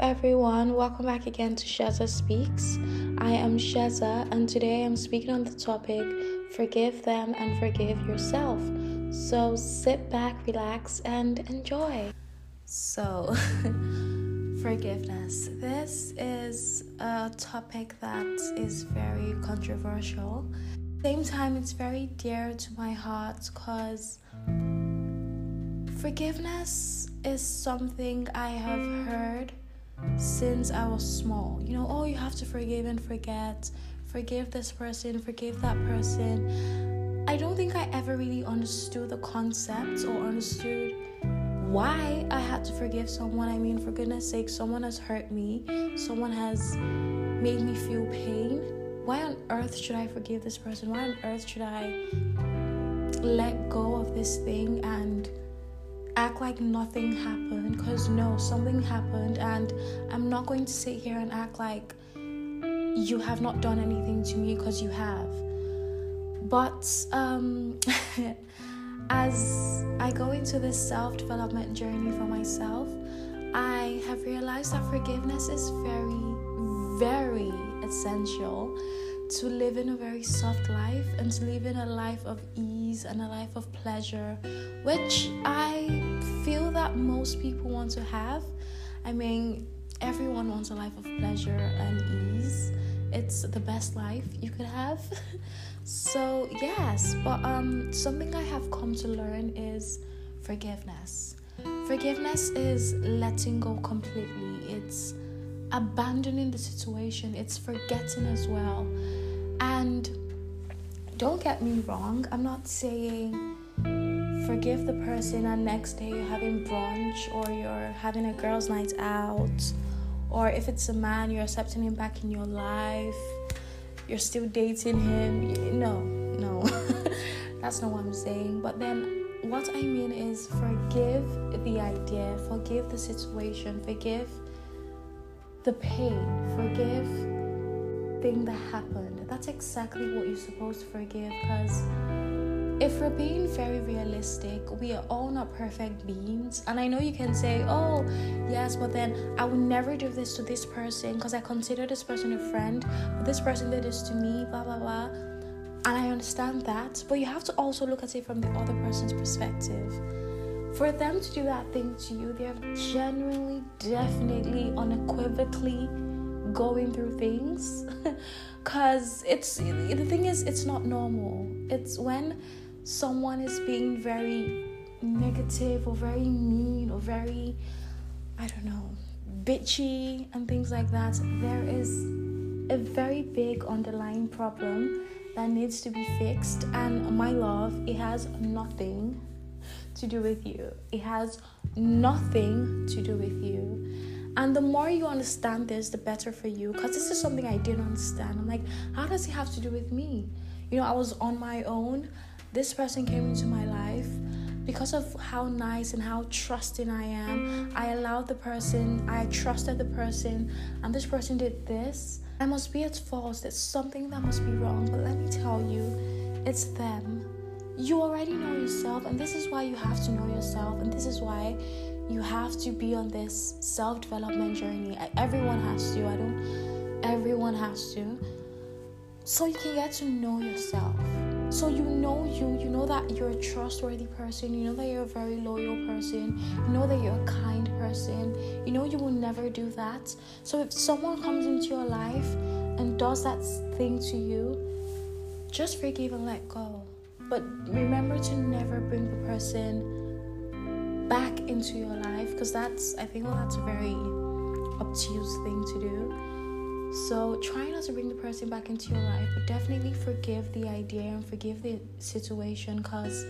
everyone, welcome back again to Sheza Speaks. I am Sheza, and today I'm speaking on the topic forgive them and forgive yourself. So sit back, relax, and enjoy. So, forgiveness. This is a topic that is very controversial. Same time, it's very dear to my heart because forgiveness is something I have heard since I was small. You know, oh, you have to forgive and forget. Forgive this person, forgive that person. I don't think I ever really understood the concept or understood why I had to forgive someone. I mean, for goodness sake, someone has hurt me, someone has made me feel pain. Why on earth should I forgive this person? Why on earth should I let go of this thing and act like nothing happened because no, something happened, and I'm not going to sit here and act like you have not done anything to me because you have. But um, as I go into this self development journey for myself, I have realized that forgiveness is very, very essential to live in a very soft life and to live in a life of ease and a life of pleasure, which I feel that most people want to have. I mean, everyone wants a life of pleasure and ease. It's the best life you could have. so, yes, but um something I have come to learn is forgiveness. Forgiveness is letting go completely. It's abandoning the situation, it's forgetting as well. And don't get me wrong, I'm not saying forgive the person and next day you're having brunch or you're having a girls' night out, or if it's a man, you're accepting him back in your life, you're still dating him. No, no, that's not what I'm saying. But then what I mean is forgive the idea, forgive the situation, forgive the pain, forgive thing that happened. That's exactly what you're supposed to forgive because if we're being very realistic, we are all not perfect beings. And I know you can say, oh, yes, but then I would never do this to this person because I consider this person a friend, but this person did this to me, blah, blah, blah. And I understand that, but you have to also look at it from the other person's perspective. For them to do that thing to you, they're genuinely, definitely, unequivocally going through things. Because it's the thing is, it's not normal. It's when someone is being very negative or very mean or very, I don't know, bitchy and things like that, there is a very big underlying problem that needs to be fixed. And my love, it has nothing to do with you, it has nothing to do with you. And the more you understand this, the better for you. Because this is something I didn't understand. I'm like, how does it have to do with me? You know, I was on my own this person came into my life because of how nice and how trusting I am. I allowed the person, I trusted the person, and this person did this. I must be at fault. There's something that must be wrong. But let me tell you, it's them. You already know yourself, and this is why you have to know yourself, and this is why you have to be on this self development journey. Everyone has to. I don't, everyone has to. So you can get to know yourself. So you know you, you know that you're a trustworthy person, you know that you're a very loyal person, you know that you're a kind person, you know you will never do that. So if someone comes into your life and does that thing to you, just forgive and let go. But remember to never bring the person back into your life because that's I think well that's a very obtuse thing to do. So try not to bring the person back into your life, but definitely forgive the idea and forgive the situation because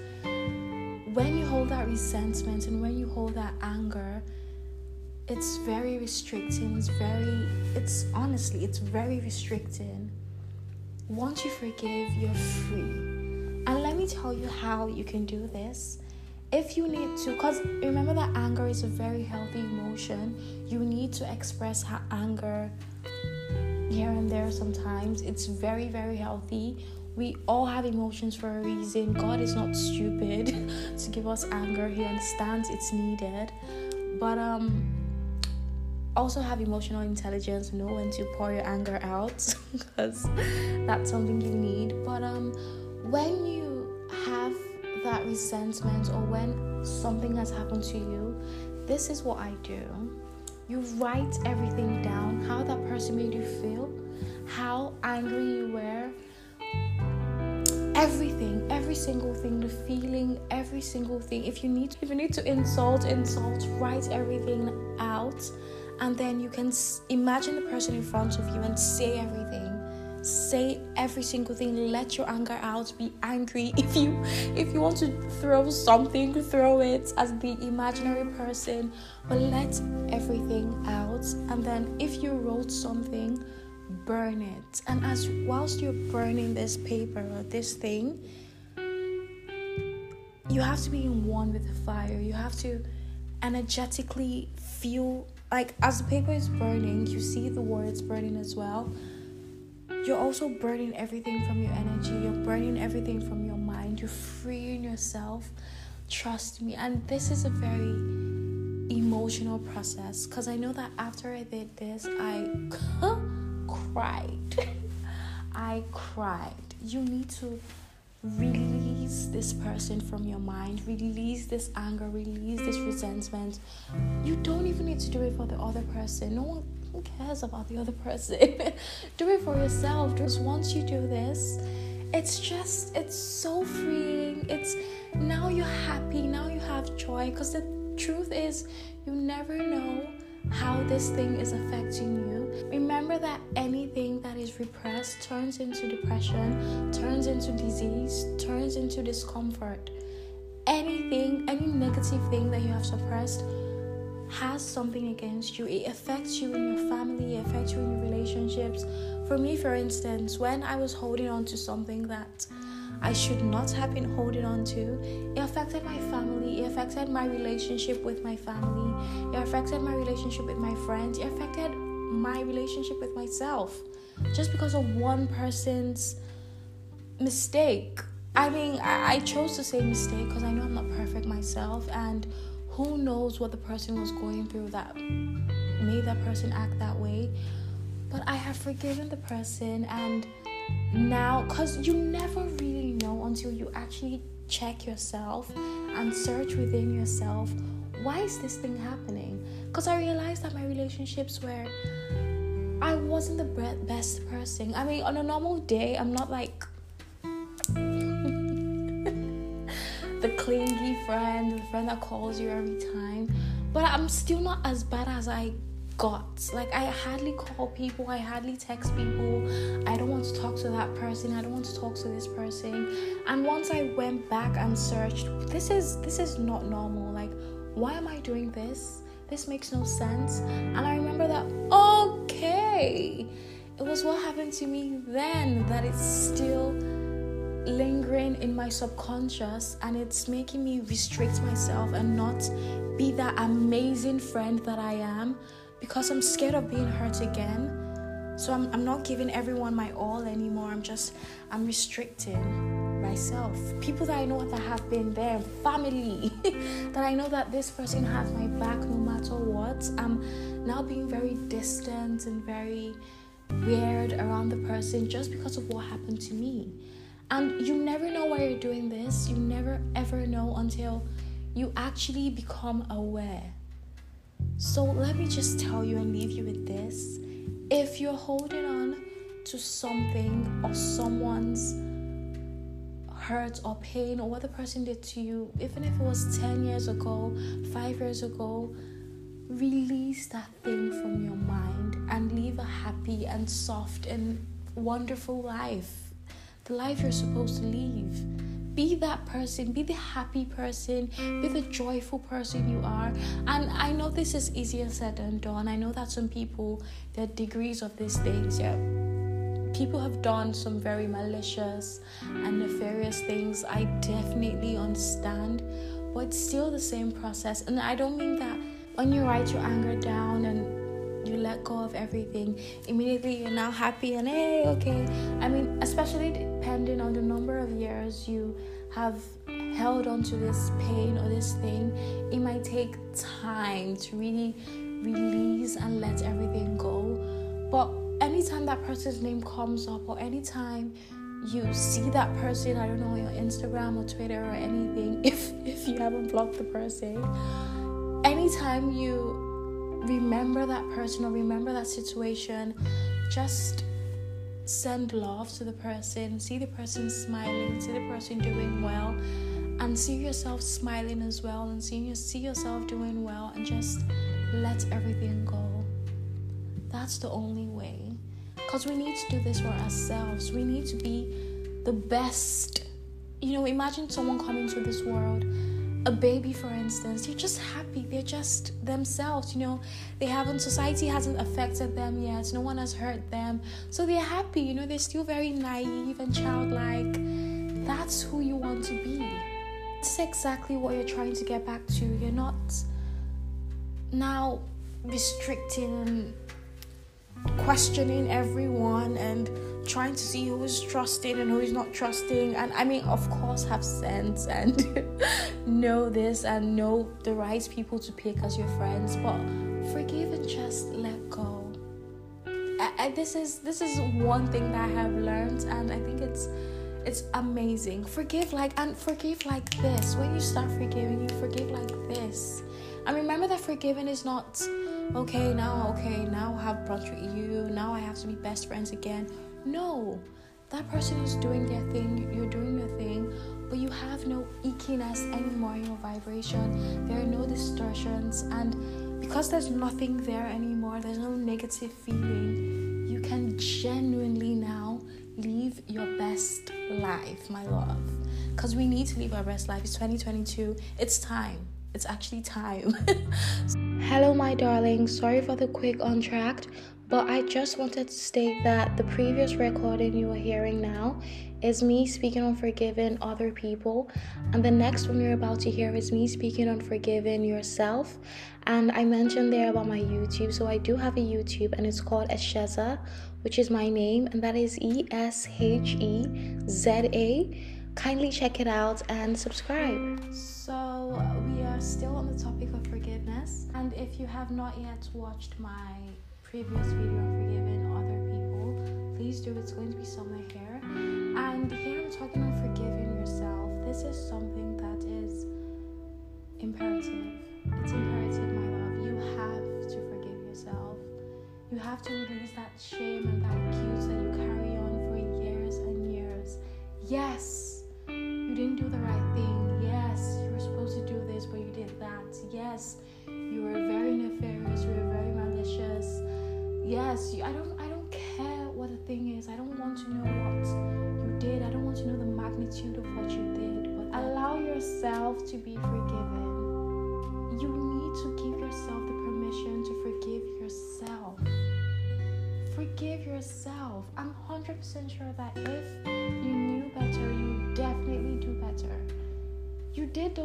when you hold that resentment and when you hold that anger, it's very restricting. It's very, it's honestly, it's very restricting. Once you forgive, you're free. And let me tell you how you can do this. If you need to, because remember that anger is a very healthy emotion, you need to express anger here and there sometimes. It's very, very healthy. We all have emotions for a reason. God is not stupid to give us anger. He understands it's needed. But um also have emotional intelligence, know when to pour your anger out because that's something you need. But um, when you have that resentment or when something has happened to you, this is what I do. You write everything down, how that person made you feel, how angry you were, everything every single thing the feeling every single thing if you need if you need to insult insult write everything out and then you can imagine the person in front of you and say everything say every single thing let your anger out be angry if you if you want to throw something throw it as the imaginary person but let everything out and then if you wrote something burn it. And as whilst you're burning this paper or this thing, you have to be in one with the fire. You have to energetically feel like as the paper is burning, you see the words burning as well. You're also burning everything from your energy, you're burning everything from your mind, you're freeing yourself. Trust me. And this is a very emotional process because I know that after I did this, I cried. I cried. You need to release this person from your mind, release this anger, release this resentment. You don't even need to do it for the other person. No one who cares about the other person. do it for yourself. Just once you do this, it's just it's so freeing. It's now you're happy, now you have joy because the truth is you never know how this thing is affecting you. Remember that anything that is repressed turns into depression, turns into disease, turns into discomfort. Anything, any negative thing that you have suppressed has something against you. It affects you in your family, it affects you in your relationships. For me, for instance, when I was holding on to something that I should not have been holding on to. It affected my family, it affected my relationship with my family, it affected my relationship with my friends, it affected my relationship with myself just because of one person's mistake. I mean, I, I chose to say mistake because I know I'm not perfect myself, and who knows what the person was going through that made that person act that way. But I have forgiven the person, and now, because you never really know until you actually check yourself and search within yourself why is this thing happening? Because I realized that my relationships were I wasn't the best person. I mean, on a normal day, I'm not like friend, the friend that calls you every time. But I'm still not as bad as I got. Like I hardly call people, I hardly text people. I don't want to talk to that person. I don't want to talk to this person. And once I went back and searched, this is this is not normal. Like why am I doing this? This makes no sense. And I remember that okay. It was what happened to me then that it's still lingering in my subconscious and it's making me restrict myself and not be that amazing friend that I am because I'm scared of being hurt again. So I'm, I'm not giving everyone my all anymore. I'm just, I'm restricting myself. People that I know that have been there, family, that I know that this person has my back no matter what. I'm now being very distant and very weird around the person just because of what happened to me. And you never know why you're doing this. You never ever know until you actually become aware so let me just tell you and leave you with this. If you're holding on to something or someone's hurt or pain or what the person did to you, even if it was 10 years ago, 5 years ago, release that thing from your mind and live a happy and soft and wonderful life. The life you're supposed to live. Be that person be the happy person be the joyful person you are. And i know this is easier said than done. I know that some people their degrees of these things yeah. People have done some very malicious and nefarious things. I definitely understand. But it's still the same process. And i don't mean that when you write your anger down and let go of everything immediately you're now happy and hey okay i mean especially depending on the number of years you have held on to this pain or this thing it might take time to really release and let everything go. But anytime that person's name comes up, or anytime you see that person, I don't know, on your Instagram or Twitter or anything, if if you haven't blocked the person, anytime you remember that person or remember that situation, just send love to the person, see the person smiling, see the person doing well, and see yourself smiling as well, and see, you, see yourself doing well, and just let everything go. That's the only way. Because we need to do this for ourselves. We need to be the best. You know, imagine someone coming to this world a baby for instance they're just happy. They're just themselves you know. They haven't society hasn't affected them yet. No one has hurt them. So they're happy you know. They're still very naive and childlike. That's who you want to be. It's exactly what you're trying to get back to. You're not now restricting and questioning everyone and trying to see who is trusting and who is not trusting. And i mean of course have sense and know this and know the right people to pick as your friends but forgive and just let go. I, this is this is one thing that i have learned and i think it's it's amazing. Forgive like and forgive like this. When you start forgiving you forgive like this. And remember that forgiving is not okay now okay now i have brunch with you now i have to be best friends again no, that person is doing their thing, you're doing your thing, but you have no ickiness anymore in your vibration. There are no distortions, and because there's nothing there anymore, there's no negative feeling, you can genuinely now live your best life, my love. Because we need to live our best life. It's 2022, it's time. It's actually time. Hello, my darling. Sorry for the quick untracked, but I just wanted to state that the previous recording you are hearing now is me speaking on forgiving other people, and the next one you're about to hear is me speaking on forgiving yourself. And I mentioned there about my YouTube, so I do have a YouTube, and it's called Esheza, which is my name, and that is E S H E Z A. Kindly check it out and subscribe. So, still on the topic of forgiveness, and if you have not yet watched my previous video on forgiving other people, please do. It's going to be somewhere here. And here I'm talking on forgiving yourself. This is something that is imperative. It's imperative, my love. You have to forgive yourself. You have to release that shame and that guilt that you carry on for years and years. Yes, you didn't do the right thing.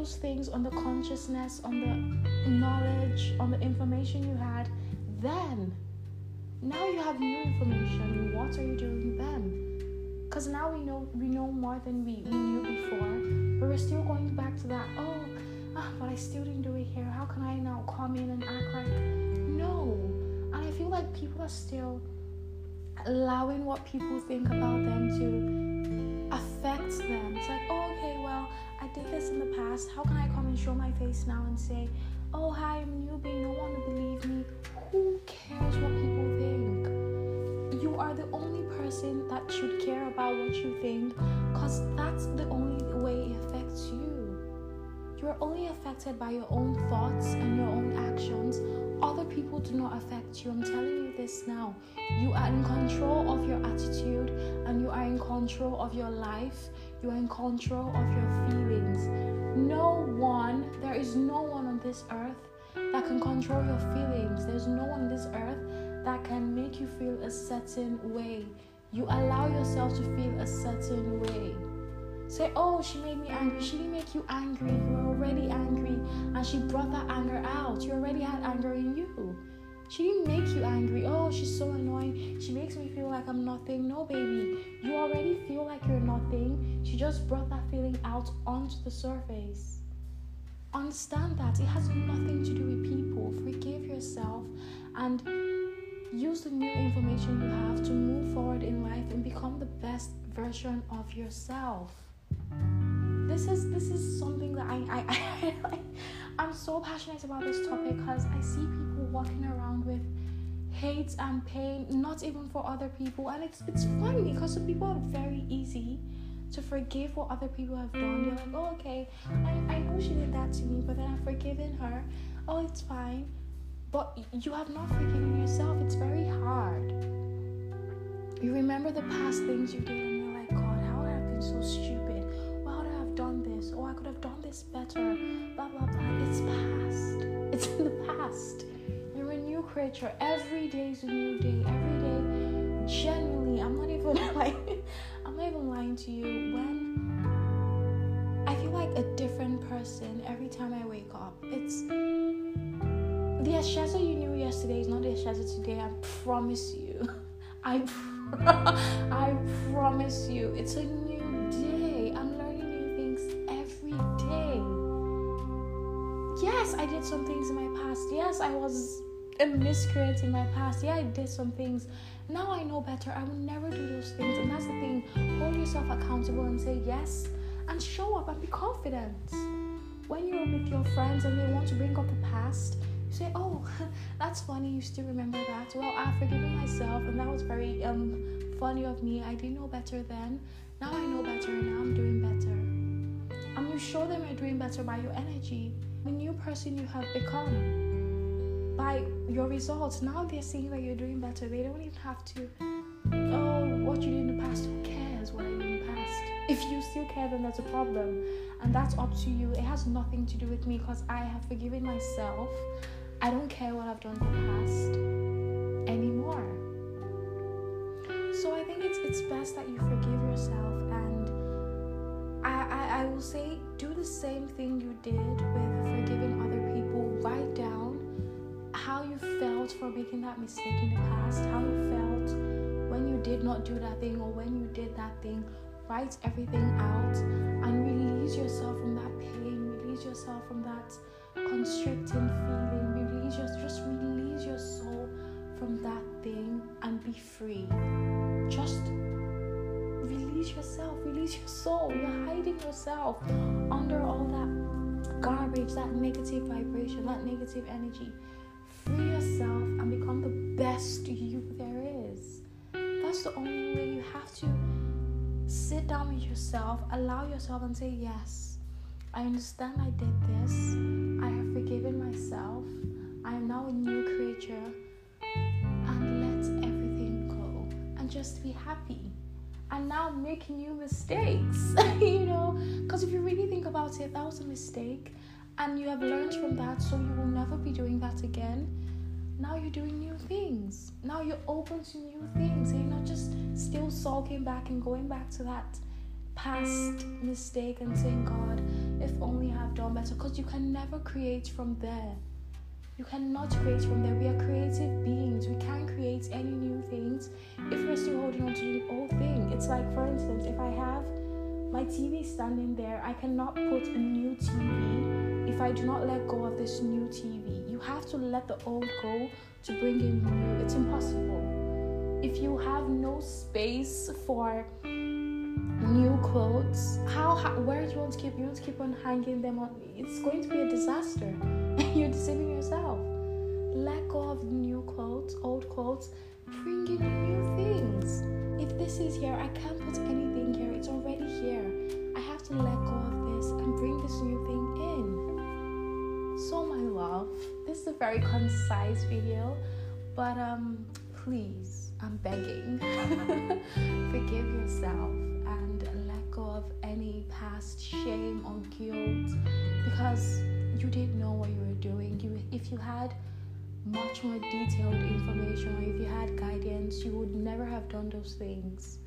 Those things on the consciousness on the knowledge on the information you had then now you have new information. What are you doing then? Because now we know we know more than we, we knew before, but we're still going back to that. Oh, ah, but I still didn't do it here. How can I now come in and act like no? And I feel like people are still allowing what people think about them to affect them. It's like, oh, okay, I did this in the past. How can I come and show my face now and say, oh, hi, I'm newbie. No one will believe me. Who cares what people think? You are the only person that should care about what you think because that's the only way it affects you. You are only affected by your own thoughts and your own actions. Other people do not affect you. I'm telling you this now. You are in control of your attitude and you are in control of your life. You are in control of your feelings. No one, there is no one on this earth that can control your feelings. There's no one on this earth that can make you feel a certain way. You allow yourself to feel a certain way. Say, oh, she made me angry. She didn't make you angry. You were already angry, and she brought that anger out. You already had anger in you. She didn't make you angry. Oh, she's so makes me feel like I'm nothing. No, baby. You already feel like you're nothing. She just brought that feeling out onto the surface. understand that it has nothing to do with people. Forgive yourself and use the new information you have to move forward in life and become the best version of yourself. This is this is something that I I, I like, I'm so passionate about this topic because I see people walking around with hate and pain, not even for other people, and it's it's funny because some people are very easy to forgive what other people have done. You're like, oh okay, I, I know she did that to me, but then I've forgiven her. Oh, it's fine. But you have not forgiven yourself. It's very hard. You remember the past things you did, and you're like, God, how would I have been so stupid? Why would I have done this? Oh, I could have done this better. Blah blah blah. It's past. It's in the past. A new creature. Every day is a new day. Every day, genuinely, I'm not even like, I'm not even lying to you. When I feel like a different person every time I wake up. It's the Esheza you knew yesterday is not the Esheza today. I promise you. I I promise you. It's a new day. I'm learning new things every day. Yes, I did some things in my past. Yes, I was a miscreant in my past. Yeah, I did some things. Now I know better. I will never do those things. And that's the thing. Hold yourself accountable and say yes and show up and be confident. When you're with your friends and they want to bring up the past, you say, "Oh, that's funny. You still remember that? Well, I've forgiven myself, and that was very um funny of me. I didn't know better then. Now I know better, and now I'm doing better." And you show them you're doing better by your energy, the new person you have become, by your results. Now they're seeing that you're doing better. They don't even have to. Oh, what you did in the past. Who cares what I did in the past? If you still care, then that's a problem. And that's up to you. It has nothing to do with me because I have forgiven myself. I don't care what I've done in the past anymore. So I think it's it's best that you forgive yourself and I, I, I will say do the same thing you did with forgiving other people. Write down felt for making that mistake in the past, how you felt when you did not do that thing or when you did that thing. Write everything out and release yourself from that pain, release yourself from that constricting feeling. Release your, just release your soul from that thing and be free. Just release yourself, release your soul. You're hiding yourself under all that garbage, that negative vibration, that negative energy. Free yourself and become the best you there is. That's the only way you have to sit down with yourself, allow yourself, and say, Yes, I understand I did this. I have forgiven myself. I am now a new creature. And let everything go and just be happy. And now make new mistakes, you know? Because if you really think about it, that was a mistake. And you have learned from that, so you will never be doing that again. Now you're doing new things. Now you're open to new things. And you're not just still sulking back and going back to that past mistake and saying, God, if only I have done better. Because you can never create from there. You cannot create from there. We are creative beings. We can't create any new things if we're still holding on to the old thing. It's like, for instance, if I have my TV standing there, I cannot put a new TV I do not let go of this new TV. You have to let the old go to bring in new. It's impossible. If you have no space for new clothes how, how where do you want to keep you want to keep on hanging them on? It's going to be a disaster. You're deceiving yourself. Let go of new clothes old clothes bring in new things. If this is here i can't put anything here. It's already here. I have to let go of this and bring this new thing in so my love this is a very concise video but um please i'm begging forgive yourself and let go of any past shame or guilt because you didn't know what you were doing. You, if you had much more detailed information or if you had guidance, you would never have done those things.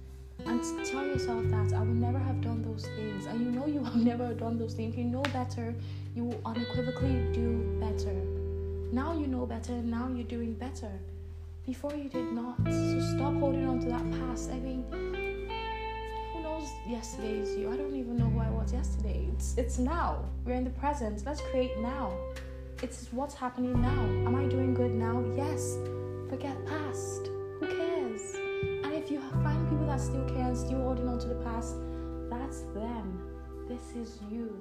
And tell yourself that I would never have done those things. And you know you have never done those things. You know better, you will unequivocally do better. Now you know better, now you're doing better. Before you did not. So stop holding on to that past. I mean, who knows yesterday's you. I don't even know who I was yesterday. It's it's now. We're in the present. Let's create now. It's what's happening now. Am I doing good now? Yes. Forget past. Who cares? If you find people that still care and still holding on to the past, that's them. This is you.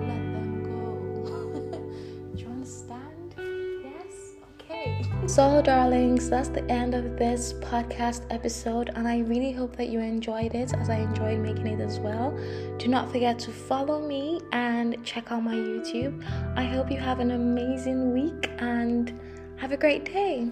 Let them go. Do you understand? Yes? Okay. So, darlings, that's the end of this podcast episode, and I really hope that you enjoyed it as I enjoyed making it as well. Do not forget to follow me and check out my YouTube. I hope you have an amazing week and have a great day.